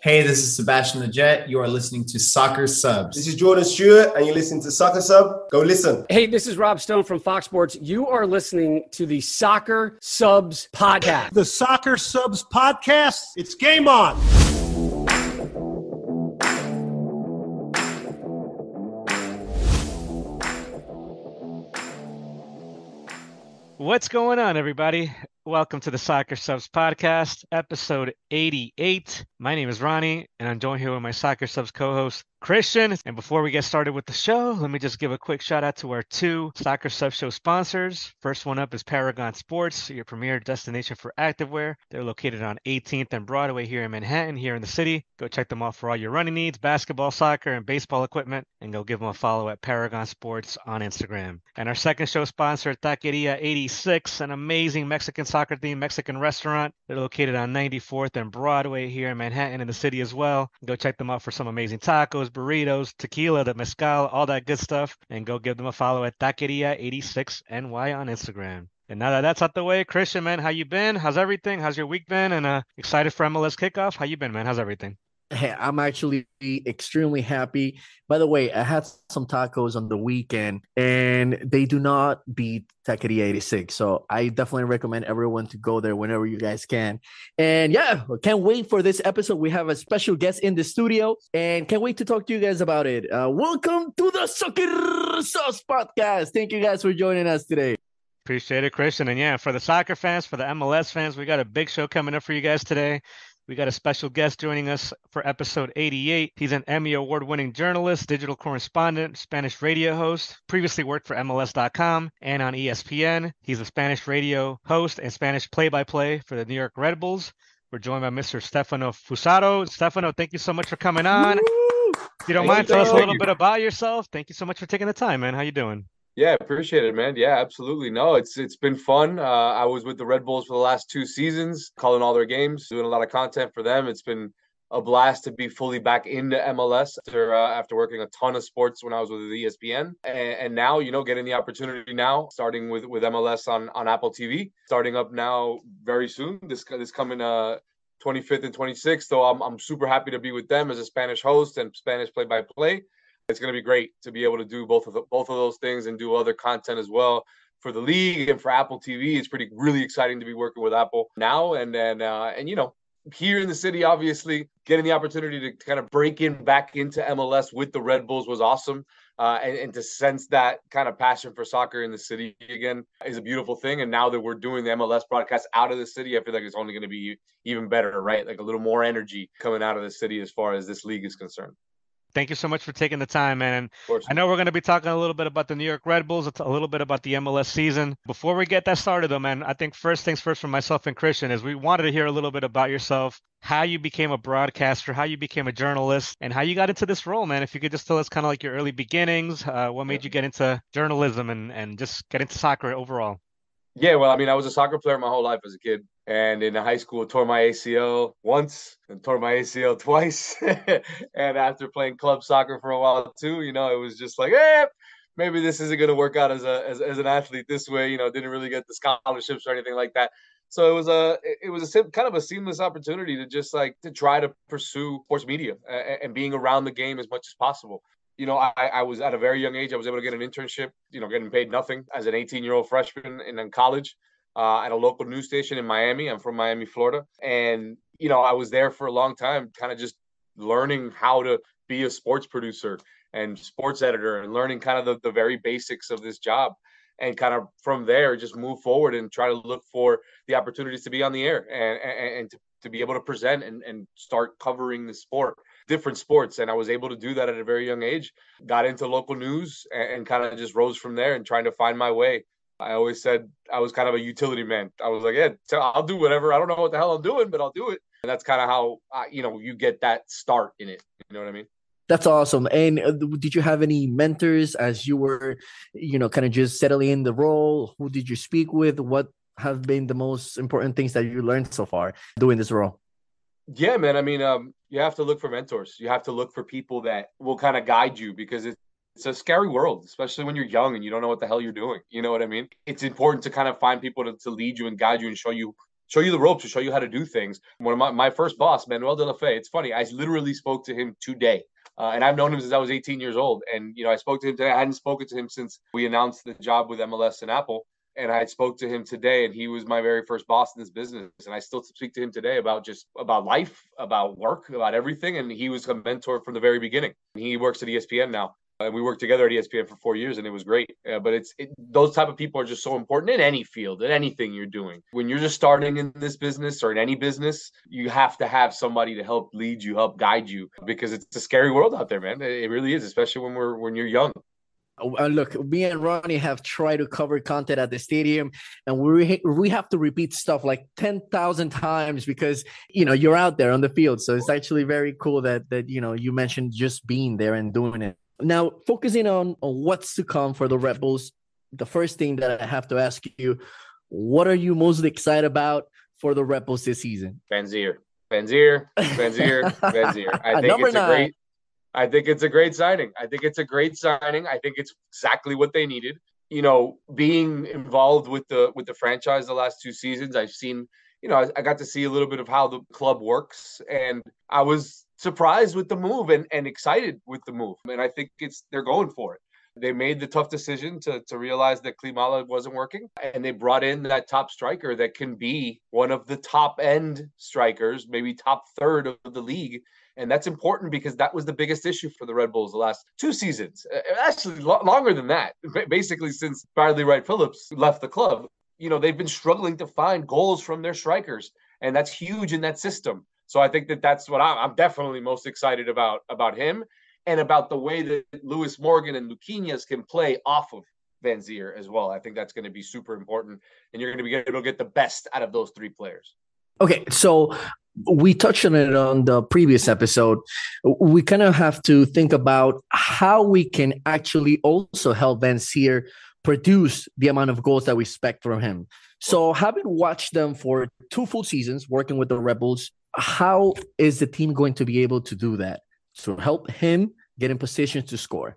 Hey, this is Sebastian Lletget. You are listening to Soccer Subs. This is Jordan Stewart, and you're listening to Soccer Sub. Go listen. Hey, this is Rob Stone from Fox Sports. You are listening to the Soccer Subs podcast. The Soccer Subs podcast. It's game on. What's going on, everybody? Welcome to the Soccer Subs podcast, episode 88. My name is Ronnie, and I'm joined here with my Soccer Subs co host, Christian. And before we get started with the show, let me just give a quick shout out to our two Soccer Sub Show sponsors. First one up is Paragon Sports, your premier destination for activewear. They're located on 18th and Broadway here in Manhattan, here in the city. Go check them out for all your running needs, basketball, soccer, and baseball equipment, and go give them a follow at Paragon Sports on Instagram. And our second show sponsor, Taqueria 86, an amazing Mexican soccer themed Mexican restaurant. They're located on 94th and Broadway here in Manhattan in the city as well. Go check them out for some amazing tacos burritos, tequila, the mezcal, all that good stuff. And go give them a follow at Taqueria86NY on Instagram. And now that that's out the way, Christian, man, how you been? How's everything? How's your week been? And uh, excited for MLS kickoff? How you been, man? How's everything? Hey, I'm actually extremely happy. By the way, I had some tacos on the weekend and they do not beat Taqueria 86. So I definitely recommend everyone to go there whenever you guys can. And yeah, can't wait for this episode. We have a special guest in the studio and can't wait to talk to you guys about it. Uh, welcome to the Soccer Subs Podcast. Thank you guys for joining us today. Appreciate it, Christian. And yeah, for the soccer fans, for the MLS fans, we got a big show coming up for you guys today. We got a special guest joining us for episode 88. He's an Emmy Award winning journalist, digital correspondent, Spanish radio host, previously worked for MLS.com and on ESPN. He's a Spanish radio host and Spanish play by play for the New York Red Bulls. We're joined by Mr. Stefano Fusaro. Stefano, thank you so much for coming on. Woo! If you don't mind, tell us a little bit about yourself. Thank you so much for taking the time, man. How you doing? Yeah, appreciate it, man. Yeah, absolutely. No, it's it's been fun. Uh, I was with the Red Bulls for the last two seasons, calling all their games, doing a lot of content for them. It's been a blast to be fully back into MLS after uh, after working a ton of sports when I was with ESPN, and, and, now you know getting the opportunity now, starting with with MLS on on Apple TV, starting up now very soon. This this coming uh 25th and 26th. So I'm I'm super happy to be with them as a Spanish host and Spanish play by play it's going to be great to be able to do both of the, both of those things and do other content as well for the league and for Apple TV. It's pretty really exciting to be working with Apple now and then uh, and you know here in the city, obviously getting the opportunity to kind of break in back into MLS with the Red Bulls was awesome. Uh, and, and, to sense that kind of passion for soccer in the city again is a beautiful thing. And now that we're doing the MLS broadcast out of the city, I feel like it's only going to be even better, right? Like a little more energy coming out of the city as far as this league is concerned. Thank you so much for taking the time, man. And I know we're going to be talking a little bit about the New York Red Bulls, a little bit about the MLS season. Before we get that started, though, man, I think first things first for myself and Christian is we wanted to hear a little bit about yourself, how you became a broadcaster, how you became a journalist, and how you got into this role, man. If you could just tell us kind of like your early beginnings, uh, what made you get into journalism and, and just get into soccer overall. Yeah, well, I mean, I was a soccer player my whole life as a kid. And in high school, tore my ACL once and tore my ACL twice. and after playing club soccer for a while too, you know, it was just like, eh, maybe this isn't going to work out as a as, as an athlete this way. You know, didn't really get the scholarships or anything like that. So it was a it was a kind of a seamless opportunity to just like to try to pursue sports media and, and being around the game as much as possible you know, I, I was at a very young age, I was able to get an internship, you know, getting paid nothing as an 18 year old freshman in, in college uh, at a local news station in Miami. I'm from Miami, Florida. And, you know, I was there for a long time, kind of just learning how to be a sports producer and sports editor and learning kind of the, the very basics of this job and kind of from there just move forward and try to look for the opportunities to be on the air and, and, and to, to be able to present and, and start covering the sport different sports. And I was able to do that at a very young age. Got into local news and, and kind of just rose from there and trying to find my way. I always said I was kind of a utility man. I was like, yeah, I'll do whatever. I don't know what the hell I'm doing, but I'll do it. And that's kind of how, I, you know, you get that start in it. You know what I mean? That's awesome. And uh, did you have any mentors as you were, you know, kind of just settling in the role? Who did you speak with? What have been the most important things that you learned so far doing this role? Yeah, man. I mean, um, you have to look for mentors. You have to look for people that will kind of guide you because it's it's a scary world, especially when you're young and you don't know what the hell you're doing. You know what I mean? It's important to kind of find people to, to lead you and guide you and show you show you the ropes, to show you how to do things. One of my, my first boss, Manuel De La Fe, it's funny. I literally spoke to him today. Uh, and I've known him since I was 18 years old. And, you know, I spoke to him today. I hadn't spoken to him since we announced the job with MLS and Apple. And I spoke to him today, and he was my very first boss in this business. And I still speak to him today about just about life, about work, about everything. And he was a mentor from the very beginning. He works at ESPN now and we worked together at ESPN for four years, and it was great. Uh, but it's it, those type of people are just so important in any field, in anything you're doing. When you're just starting in this business or in any business, you have to have somebody to help lead you, help guide you, because it's a scary world out there, man. It really is, especially when we're when you're young. Uh, look, me and Ronnie have tried to cover content at the stadium, and we we have to repeat stuff like ten thousand times because you know you're out there on the field. So it's actually very cool that that you know you mentioned just being there and doing it. Now, focusing on, on what's to come for the Red Bulls, the first thing that I have to ask you, what are you most excited about for the Red Bulls this season? Vanzeir. Vanzeir, Vanzeir, Vanzeir. I think Number it's nine. a great I think it's a great signing. I think it's a great signing. I think it's exactly what they needed. You know, being involved with the with the franchise the last two seasons, I've seen, you know, I, I got to see a little bit of how the club works and I was surprised with the move and, and excited with the move. And I think it's they're going for it. They made the tough decision to, to realize that Klimala wasn't working, and they brought in that top striker that can be one of the top end strikers, maybe top third of the league. And that's important because that was the biggest issue for the Red Bulls the last two seasons. Actually, lo- longer than that, basically since Bradley Wright Phillips left the club. You know, they've been struggling to find goals from their strikers, and that's huge in that system. So I think that that's what I'm, definitely most excited about about him and about the way that Lewis Morgan and Luquinhas can play off of Vanzeir as well. I think that's going to be super important, and you're going to be able to get the best out of those three players. Okay, so we touched on it on the previous episode. We kind of have to think about how we can actually also help Vanzeir produce the amount of goals that we expect from him. So, having watched them for two full seasons working with the Red Bulls, how is the team going to be able to do that to help him get in position to score?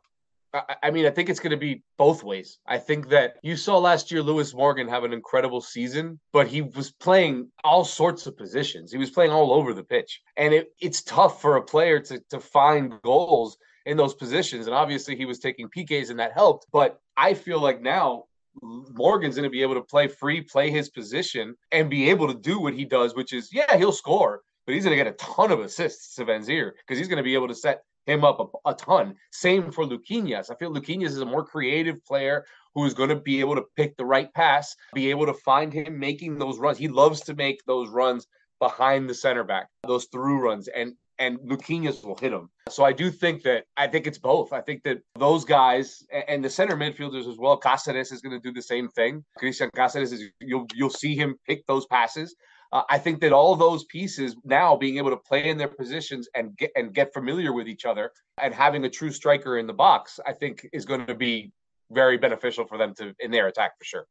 I mean, I think it's going to be both ways. I think that you saw last year Lewis Morgan have an incredible season, but he was playing all sorts of positions. He was playing all over the pitch. And it, it's tough for a player to, to find goals in those positions. And obviously, he was taking PKs and that helped. But I feel like now Morgan's going to be able to play free, play his position, and be able to do what he does, which is, yeah, he'll score, but he's going to get a ton of assists to Vanzeir because he's going to be able to set him up a, a, ton. Same for Luquinhas. I feel Luquinhas is a more creative player who is going to be able to pick the right pass, be able to find him making those runs. He loves to make those runs behind the center back, those through runs. And and Luquinhas will hit him. So I do think that I think it's both. I think that those guys and the center midfielders as well. Cáceres is going to do the same thing. Cristian Cáceres is you'll you'll see him pick those passes. Uh, I think that all those pieces now being able to play in their positions and get and get familiar with each other and having a true striker in the box, I think is going to be very beneficial for them to in their attack for sure.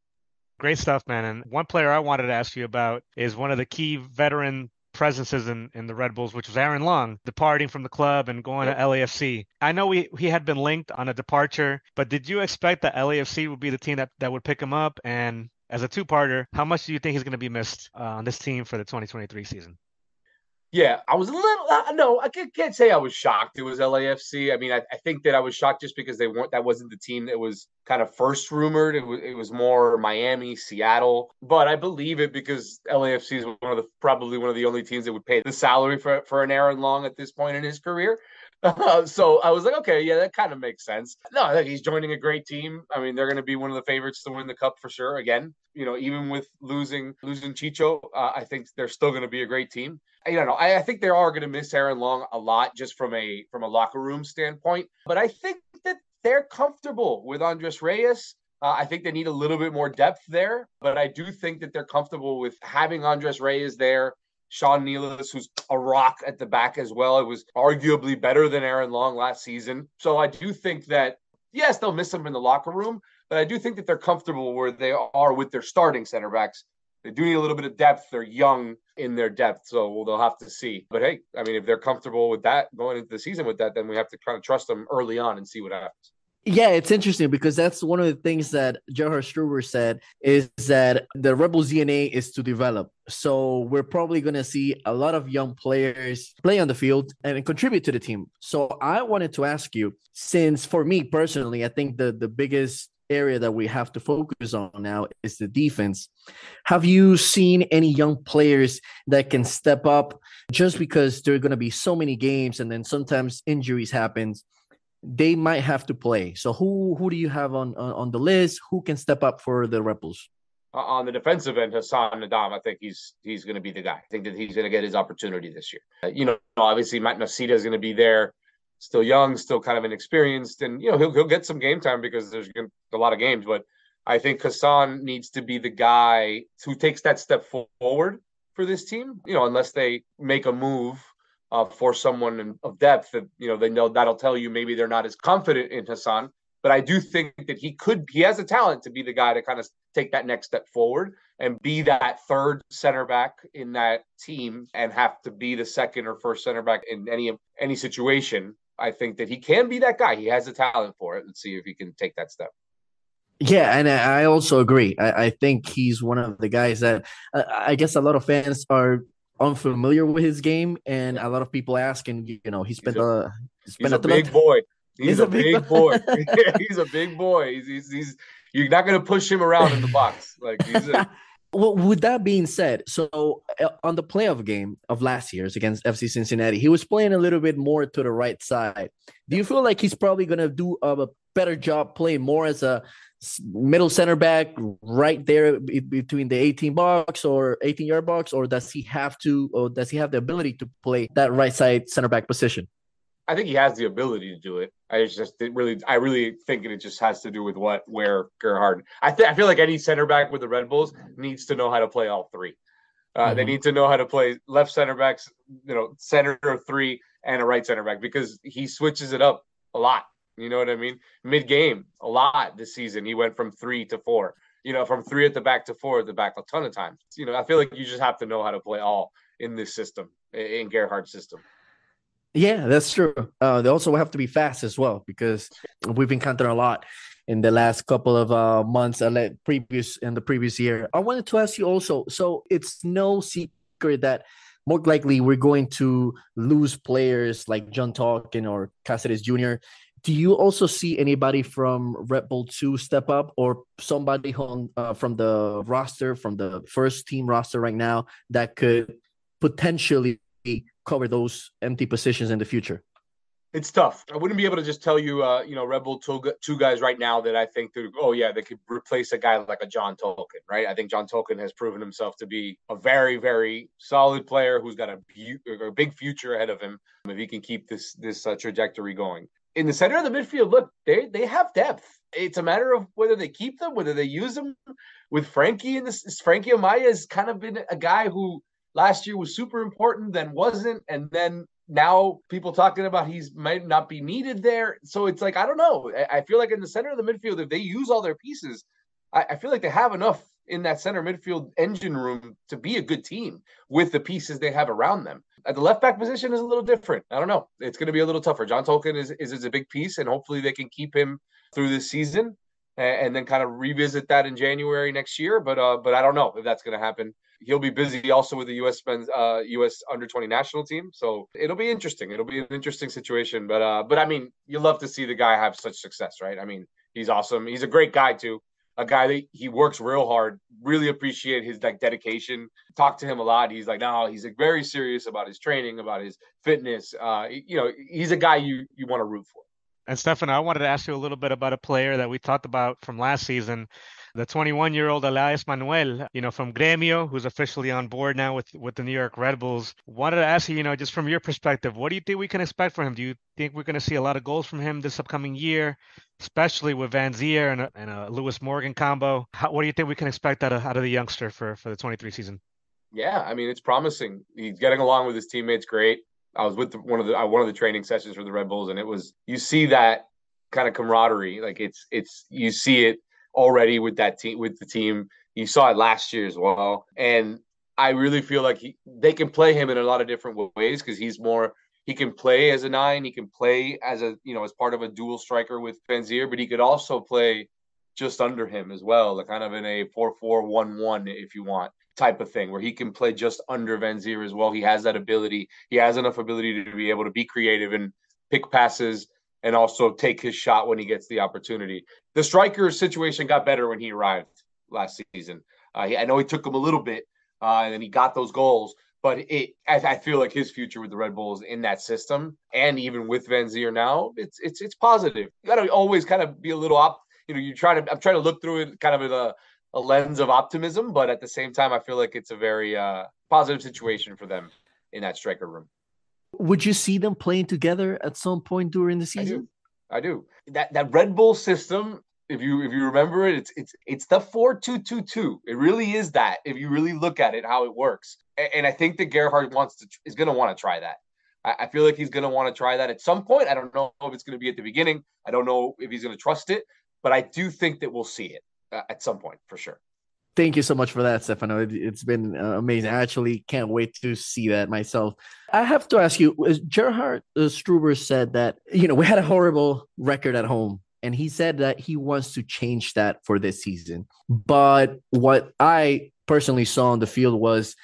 Great stuff, man. And one player I wanted to ask you about is one of the key veteran presences in, in the Red Bulls, which was Aaron Long departing from the club and going to LAFC. I know we he had been linked on a departure, but did you expect that LAFC would be the team that, that would pick him up? And as a two-parter, how much do you think he's going to be missed uh, on this team for the 2023 season? Yeah, I was a little. Uh, no, I can't, can't, say I was shocked. It was LAFC. I mean, I, I, think that I was shocked just because they weren't. That wasn't the team that was kind of first rumored. It was. It was more Miami, Seattle. But I believe it because LAFC is one of the probably one of the only teams that would pay the salary for for an Aaron Long at this point in his career. So I was like, okay, yeah, that kind of makes sense. No, I think he's joining a great team. I mean, they're going to be one of the favorites to win the cup for sure. Again, you know, even with losing losing Chicho, uh, I think they're still going to be a great team. I don't know. I, I think they are going to miss Aaron Long a lot just from a from a locker room standpoint. But I think that they're comfortable with Andres Reyes. Uh, I think they need a little bit more depth there, but I do think that they're comfortable with having Andres Reyes there Sean Nealis, who's a rock at the back as well. It was arguably better than Aaron Long last season. So I do think that, yes, they'll miss him in the locker room, but I do think that they're comfortable where they are with their starting center backs. They do need a little bit of depth. They're young in their depth, so they'll have to see. But hey, I mean, if they're comfortable with that going into the season with that, then we have to kind of trust them early on and see what happens. Yeah, it's interesting because that's one of the things that Gerhard Struber said is that the Red Bulls DNA is to develop. So we're probably going to see a lot of young players play on the field and contribute to the team. So I wanted to ask you, since for me personally, I think the the biggest area that we have to focus on now is the defense. Have you seen any young players that can step up just because there are going to be so many games and then sometimes injuries happens? They might have to play. So who who do you have on on, on the list? Who can step up for the Red Bulls? on the defensive end, Hassan Ndam, I think he's he's going to be the guy. I think that he's going to get his opportunity this year. Uh, you know, obviously Matt Nocita is going to be there, still young, still kind of inexperienced, and you know he'll he'll get some game time because there's a lot of games. But I think Hassan needs to be the guy who takes that step forward for this team. You know, unless they make a move uh, for someone of depth that you know they know that'll tell you maybe they're not as confident in Hassan. But I do think that he could he has a talent to be the guy to kind of take that next step forward and be that third center back in that team and have to be the second or first center back in any any situation. I think that he can be that guy. He has the talent for it. Let's see if he can take that step. Yeah, and I also agree. I, I think he's one of the guys that uh, I guess a lot of fans are unfamiliar with his game, and a lot of people asking, you know, he spent he's a, he spent he's a, big boy. He's, a, a, big, boy. he's a big boy. He's, he's, he's you're not going to push him around in the box. Like he's a, Well, with that being said, so uh, on the playoff game of last year's against FC Cincinnati, he was playing a little bit more to the right side. Do you feel like he's probably going to do a better job playing more as a middle center back right there between the 18 box or 18 yard box, or does he have to, or does he have the ability to play that right side center back position? I think he has the ability to do it. I just really, I really think it just has to do with what, where Gerhard. I think I feel like any center back with the Red Bulls needs to know how to play all three. Uh, mm-hmm. They need to know how to play left center backs, you know, center three and a right center back because he switches it up a lot. You know what I mean? Mid game, a lot this season. He went from three to four. You know, from three at the back to four at the back a ton of times. You know, I feel like you just have to know how to play all in this system, in Gerhard's system. Yeah, that's true. Uh, they also have to be fast as well because we've encountered a lot in the last couple of uh, months. Uh, previous in the previous year. I wanted to ask you also. So it's no secret that more likely we're going to lose players like John Tolkin or Cáceres Jr do you also see anybody from Red Bull 2 step up or somebody uh, from the roster, from the first team roster right now that could potentially cover those empty positions in the future? It's tough. I wouldn't be able to just tell you, uh, you know, Red Bull two, two guys right now that I think oh, yeah, they could replace a guy like a John Tolkin, right? I think John Tolkin has proven himself to be a very, very solid player who's got a, a big future ahead of him if he can keep this this uh, trajectory going in the center of the midfield, look, they they have depth. It's a matter of whether they keep them, whether they use them. With Frankie and this, Frankie Amaya has kind of been a guy who last year was super important, then wasn't, and then now people talking about he's might not be needed there. So it's like I don't know. I feel like in the center of the midfield, if they use all their pieces, I, I feel like they have enough in that center midfield engine room to be a good team with the pieces they have around them. At the left back position is a little different. I don't know. It's going to be a little tougher. John Tolkin is, is, is a big piece, and hopefully they can keep him through this season and, and then kind of revisit that in January next year. But uh, but I don't know if that's going to happen. He'll be busy also with the U.S. men's uh, U.S. under 20 national team, so it'll be interesting. It'll be an interesting situation. But uh, but I mean, you love to see the guy have such success, right? I mean, he's awesome. He's a great guy too a guy that he works real hard. Really appreciate his like dedication. Talk to him a lot. He's like, no, he's like very serious about his training, about his fitness. Uh, you know, he's a guy you you want to root for. And Stefano, I wanted to ask you a little bit about a player that we talked about from last season, the 21-year-old Elias Manuel, you know, from Gremio, who's officially on board now with with the New York Red Bulls. Wanted to ask you, you know, just from your perspective, what do you think we can expect from him? Do you think we're going to see a lot of goals from him this upcoming year, especially with Vanzeir and a, and a Lewis Morgan combo? How, what do you think we can expect out of out of the youngster for for the 23 season? Yeah, I mean, it's promising. He's getting along with his teammates great. I was with the, one of the uh, one of the training sessions for the Red Bulls, and it was you see that kind of camaraderie. Like it's it's you see it already with that team with the team. You saw it last year as well, and I really feel like he, they can play him in a lot of different ways because he's more he can play as a nine, he can play as a you know as part of a dual striker with Vanzeir, but he could also play just under him as well, like kind of in a 4-4-1-1 if you want type of thing where he can play just under Vanzeir as well. He has that ability. He has enough ability to be able to be creative and pick passes and also take his shot when he gets the opportunity. The striker situation got better when he arrived last season. Uh, I know he took him a little bit, uh, and then he got those goals. But it, I, I, feel like his future with the Red Bulls in that system, and even with Vanzeir now, it's it's it's positive. You got to always kind of be a little up. You know, you try to I'm trying to look through it kind of with a, a lens of optimism, but at the same time, I feel like it's a very uh, positive situation for them in that striker room. Would you see them playing together at some point during the season? I do. I do. That that Red Bull system, if you if you remember it, it's it's it's the four two two two. It really is that. If you really look at it, how it works, and, I think that Gerhard wants to is going to want to try that. I, I feel like he's going to want to try that at some point. I don't know if it's going to be at the beginning. I don't know if he's going to trust it, but I do think that we'll see it uh, at some point for sure. Thank you so much for that, Stefano. It, has been uh, amazing. I actually can't wait to see that myself. I have to ask you, Gerhard uh, Struber said that, you know, we had a horrible record at home, and he said that he wants to change that for this season. But what I personally saw on the field was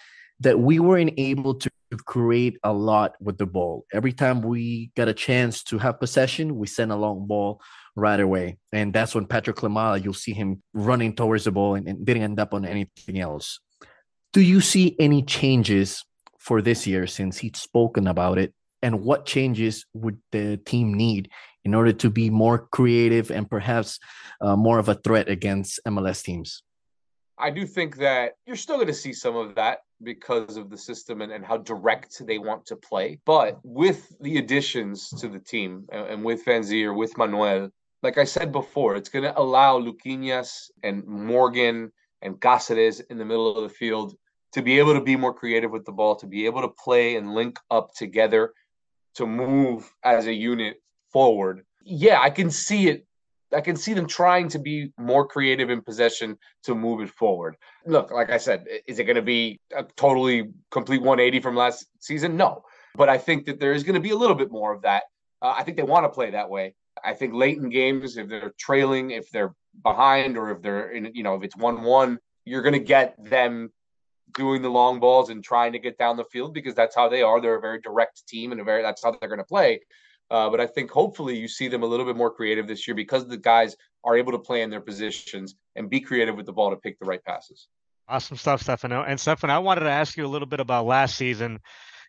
that we weren't able to create a lot with the ball. Every time we got a chance to have possession, we sent a long ball right away. And that's when Patrick Klimala, you'll see him running towards the ball and, and didn't end up on anything else. Do you see any changes for this year since he's spoken about it? And what changes would the team need in order to be more creative and perhaps uh, more of a threat against MLS teams? I do think that you're still going to see some of that because of the system and, and how direct they want to play. But with the additions to the team and, and with Vanzeir, with Manuel, like I said before, it's going to allow Luquinhas and Morgan and Cáceres in the middle of the field to be able to be more creative with the ball, to be able to play and link up together, to move as a unit forward. Yeah, I can see it. I can see them trying to be more creative in possession to move it forward. Look, like I said, is it going to be a totally complete 180 from last season? No. But I think that there is going to be a little bit more of that. Uh, I think they want to play that way. I think late in games, if they're trailing, if they're behind, or if they're in, you know, if it's one-one, you're going to get them doing the long balls and trying to get down the field because that's how they are. They're a very direct team, and a very that's how they're going to play. Uh, but I think hopefully you see them a little bit more creative this year because the guys are able to play in their positions and be creative with the ball to pick the right passes. Awesome stuff, Stefano. And Stefano, I wanted to ask you a little bit about last season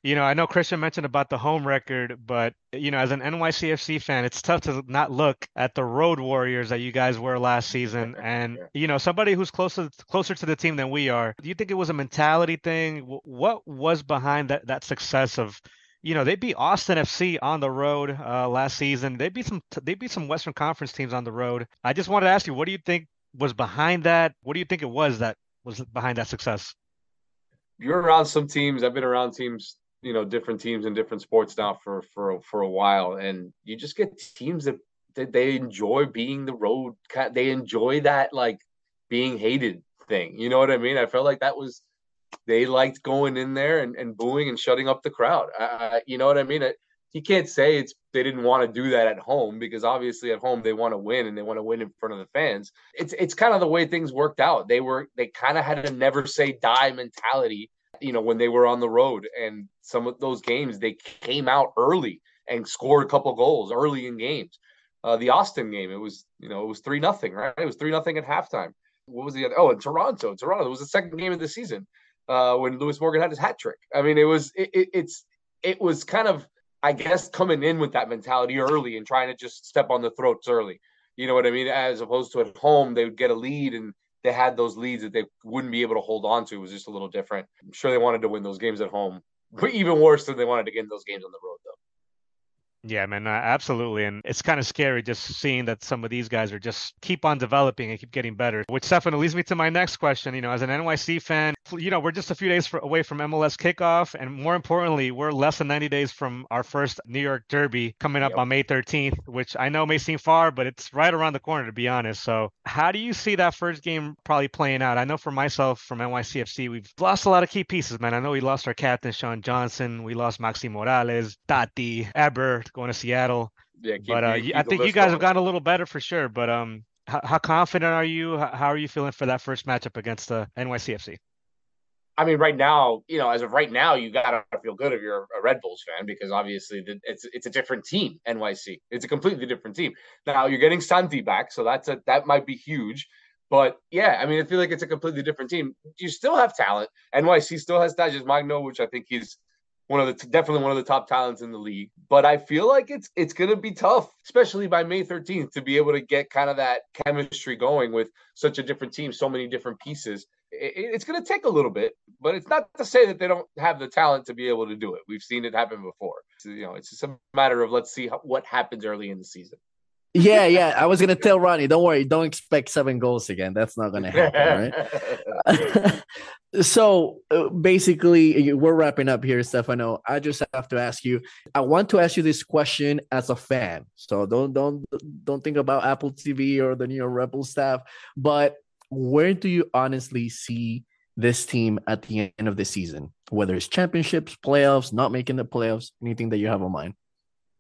you know, I know Christian mentioned about the home record, but you know, as an NYCFC fan, it's tough to not look at the road warriors that you guys were last season. And you know, somebody who's closer closer to the team than we are. Do you think it was a mentality thing? What was behind that that success of? You know, they beat Austin FC on the road uh, last season. They beat some they beat some Western Conference teams on the road. I just wanted to ask you, what do you think was behind that? What do you think it was that was behind that success? You're around some teams. I've been around teams you know different teams in different sports now for for for a while, and you just get teams that, that they enjoy being the road. They enjoy that like being hated thing. You know what I mean? I felt like that was they liked going in there and, and booing and shutting up the crowd. Uh, you know what I mean? It, you can't say it's they didn't want to do that at home because obviously at home they want to win and they want to win in front of the fans. It's it's kind of the way things worked out. They were they kind of had a never say die mentality you know, when they were on the road and some of those games, they came out early and scored a couple goals early in games. Uh, the Austin game, it was, you know, it was three nothing, right? It was three nothing at halftime. What was the other? Oh, in Toronto, Toronto. It was the second game of the season uh, when Lewis Morgan had his hat trick. I mean, it was, it, it, it's, it was kind of, I guess, coming in with that mentality early and trying to just step on the throats early. You know what I mean? As opposed to at home, they would get a lead and they had those leads that they wouldn't be able to hold on to. It was just a little different. I'm sure they wanted to win those games at home, but even worse than they wanted to get those games on the road, though. Yeah, man, uh, absolutely. And it's kind of scary just seeing that some of these guys are just keep on developing and keep getting better. Which definitely leads me to my next question. You know, as an NYC fan, you know, we're just a few days for, away from MLS kickoff. And more importantly, we're less than 90 days from our first New York Derby coming up Yep. on May 13th, which I know may seem far, but it's right around the corner, to be honest. So, how do you see that first game probably playing out? I know for myself from NYCFC, we've lost a lot of key pieces, man. I know we lost our captain, Sean Johnson. We lost Maxi Moralez, Tati, Héber going to Seattle. Yeah, but uh, I think you guys have going. gotten a little better for sure. But um, how, how confident are you? How, how are you feeling for that first matchup against uh, NYCFC? I mean, right now, you know, as of right now, you gotta feel good if you're a Red Bulls fan because obviously the, it's it's a different team. NYC, it's a completely different team. Now you're getting Santi back, so that's a that might be huge. But yeah, I mean, I feel like it's a completely different team. You still have talent. NYC still has Talles Magno, which I think he's one of the definitely one of the top talents in the league. But I feel like it's it's gonna be tough, especially by May 13th, to be able to get kind of that chemistry going with such a different team, so many different pieces. It, it's going to take a little bit, but it's not to say that they don't have the talent to be able to do it. We've seen it happen before. So, you know, it's just a matter of let's see how, what happens early in the season. Yeah, yeah. I was gonna tell Ronnie, don't worry, don't expect seven goals again. That's not gonna happen, right? so uh, basically we're wrapping up here stefano i just have to ask you i want to ask you this question as a fan so don't don't don't think about apple tv or the new york red bull staff but where do you honestly see this team at the end of the season whether it's championships playoffs not making the playoffs anything that you have in mind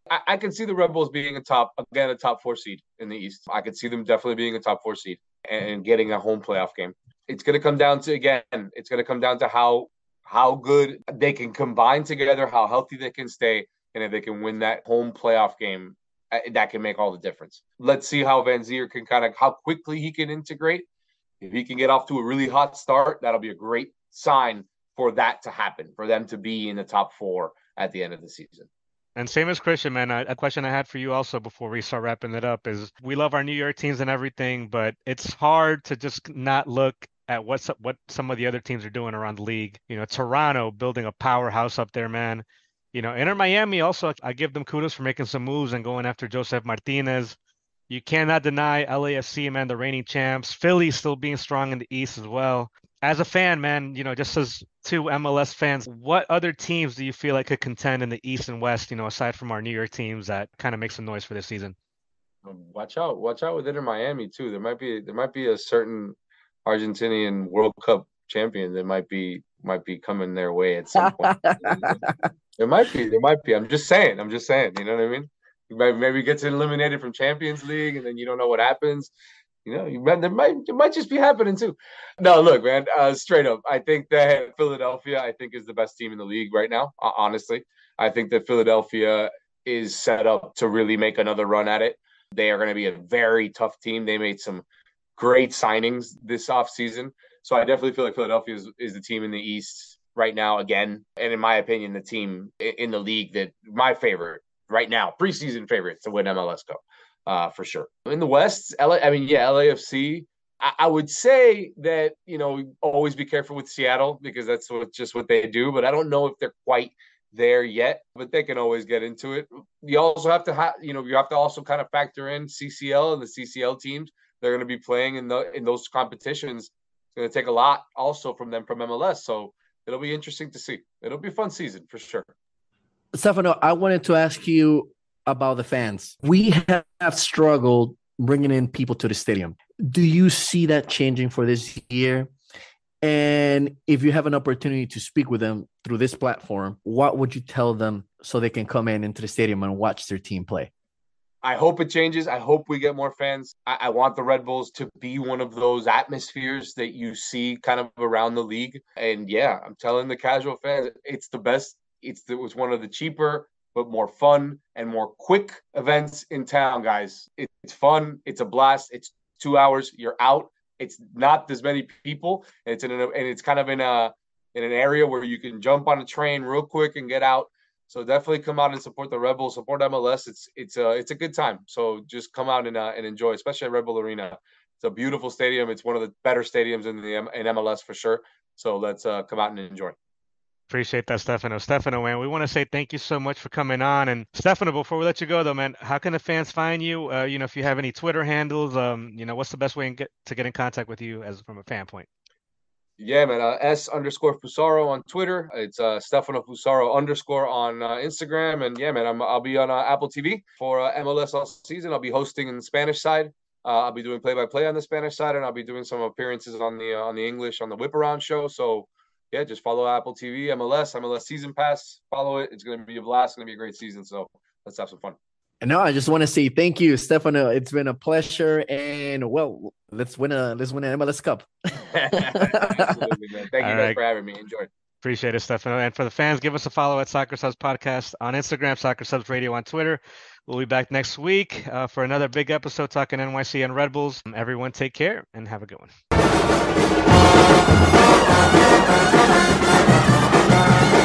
I, I can see the Red Bulls being a top again a top four seed in the East. I could see them definitely being a top four seed and getting a home playoff game. It's going to come down to again. It's going to come down to how how good they can combine together, how healthy they can stay, and if they can win that home playoff game, uh, that can make all the difference. Let's see how Vanzeir can kind of how quickly he can integrate. If he can get off to a really hot start, that'll be a great sign for that to happen, for them to be in the top four at the end of the season. And same as Christian, man. A, question I had for you also before we start wrapping it up is: we love our New York teams and everything, but it's hard to just not look at what some, what some of the other teams are doing around the league. You know, Toronto building a powerhouse up there, man. You know, Inter Miami also, I give them kudos for making some moves and going after Josef Martinez. You cannot deny LAFC, man, the reigning champs. Philly still being strong in the East as well. As a fan, man, you know, just as two MLS fans, what other teams do you feel like could contend in the East and West, you know, aside from our New York teams that kind of make some noise for this season? Um, watch out! Watch out with Inter Miami too. There might be there might be a certain Argentinian World Cup champion that might be might be coming their way at some point. there might be. There might be. I'm just saying. I'm just saying. You know what I mean? Maybe, maybe gets eliminated from Champions League, and then you don't know what happens. You know, you might, there might it might just be happening too. No, look, man. Uh, straight up, I think that Philadelphia, I think, is the best team in the league right now. Honestly, I think that Philadelphia is set up to really make another run at it. They are going to be a very tough team. They made some great signings this offseason. So I definitely feel like Philadelphia is, is the team in the East right now again. And in my opinion, the team in the league that my favorite right now, preseason favorite to win MLS Cup uh, for sure. In the West, LA, I mean, yeah, LAFC. I, I would say that you know always be careful with Seattle because that's what just what they do. But I don't know if they're quite there yet, but they can always get into it. You also have to have, you know, you have to also kind of factor in CCL and the CCL teams. They're going to be playing in the in those competitions. It's going to take a lot also from them from MLS. So it'll be interesting to see. It'll be a fun season for sure. Stefano, I wanted to ask you about the fans. We have struggled bringing in people to the stadium. Do you see that changing for this year? And if you have an opportunity to speak with them through this platform, what would you tell them so they can come in into the stadium and watch their team play? I hope it changes. I hope we get more fans. I, I, want the Red Bulls to be one of those atmospheres that you see kind of around the league. And yeah, I'm telling the casual fans, it's the best. It's the, it's one of the cheaper but more fun and more quick events in town, guys. It, it's fun. It's a blast. It's two hours. You're out. It's not as many people. It's in a, and it's kind of in a in an area where you can jump on a train real quick and get out. So definitely come out and support the Red Bulls, support MLS. It's it's a it's a good time. So just come out and uh, and enjoy, especially at Red Bull Arena. It's a beautiful stadium. It's one of the better stadiums in the in MLS for sure. So let's uh, come out and enjoy. Appreciate that, Stefano. Stefano, man, we want to say thank you so much for coming on. And Stefano, before we let you go, though, man, how can the fans find you? Uh, you know, if you have any Twitter handles, um, you know, what's the best way get, to get in contact with you as from a fan point? Yeah, man. Uh, S underscore Fusaro on Twitter. It's uh, Stefano Fusaro underscore on uh, Instagram. And yeah, man, I'm, I'll be on uh, Apple TV for uh, MLS all season. I'll be hosting in the Spanish side. Uh, I'll be doing play by play on the Spanish side, and I'll be doing some appearances on the on the English on the Whip Around show. So yeah, just follow Apple TV, MLS, MLS Season Pass. Follow it. It's going to be a blast. It's going to be a great season. So let's have some fun. And no, I just want to say thank you, Stefano. It's been a pleasure, and well, let's win a let's win an MLS Cup. Absolutely, man. Thank you guys right. for having me. Enjoy. Appreciate it, Stefano. And for the fans, give us a follow at Soccer Subs Podcast on Instagram, Soccer Subs Radio on Twitter. We'll be back next week uh, for another big episode talking NYC and Red Bulls. Everyone, take care and have a good one.「なんだって」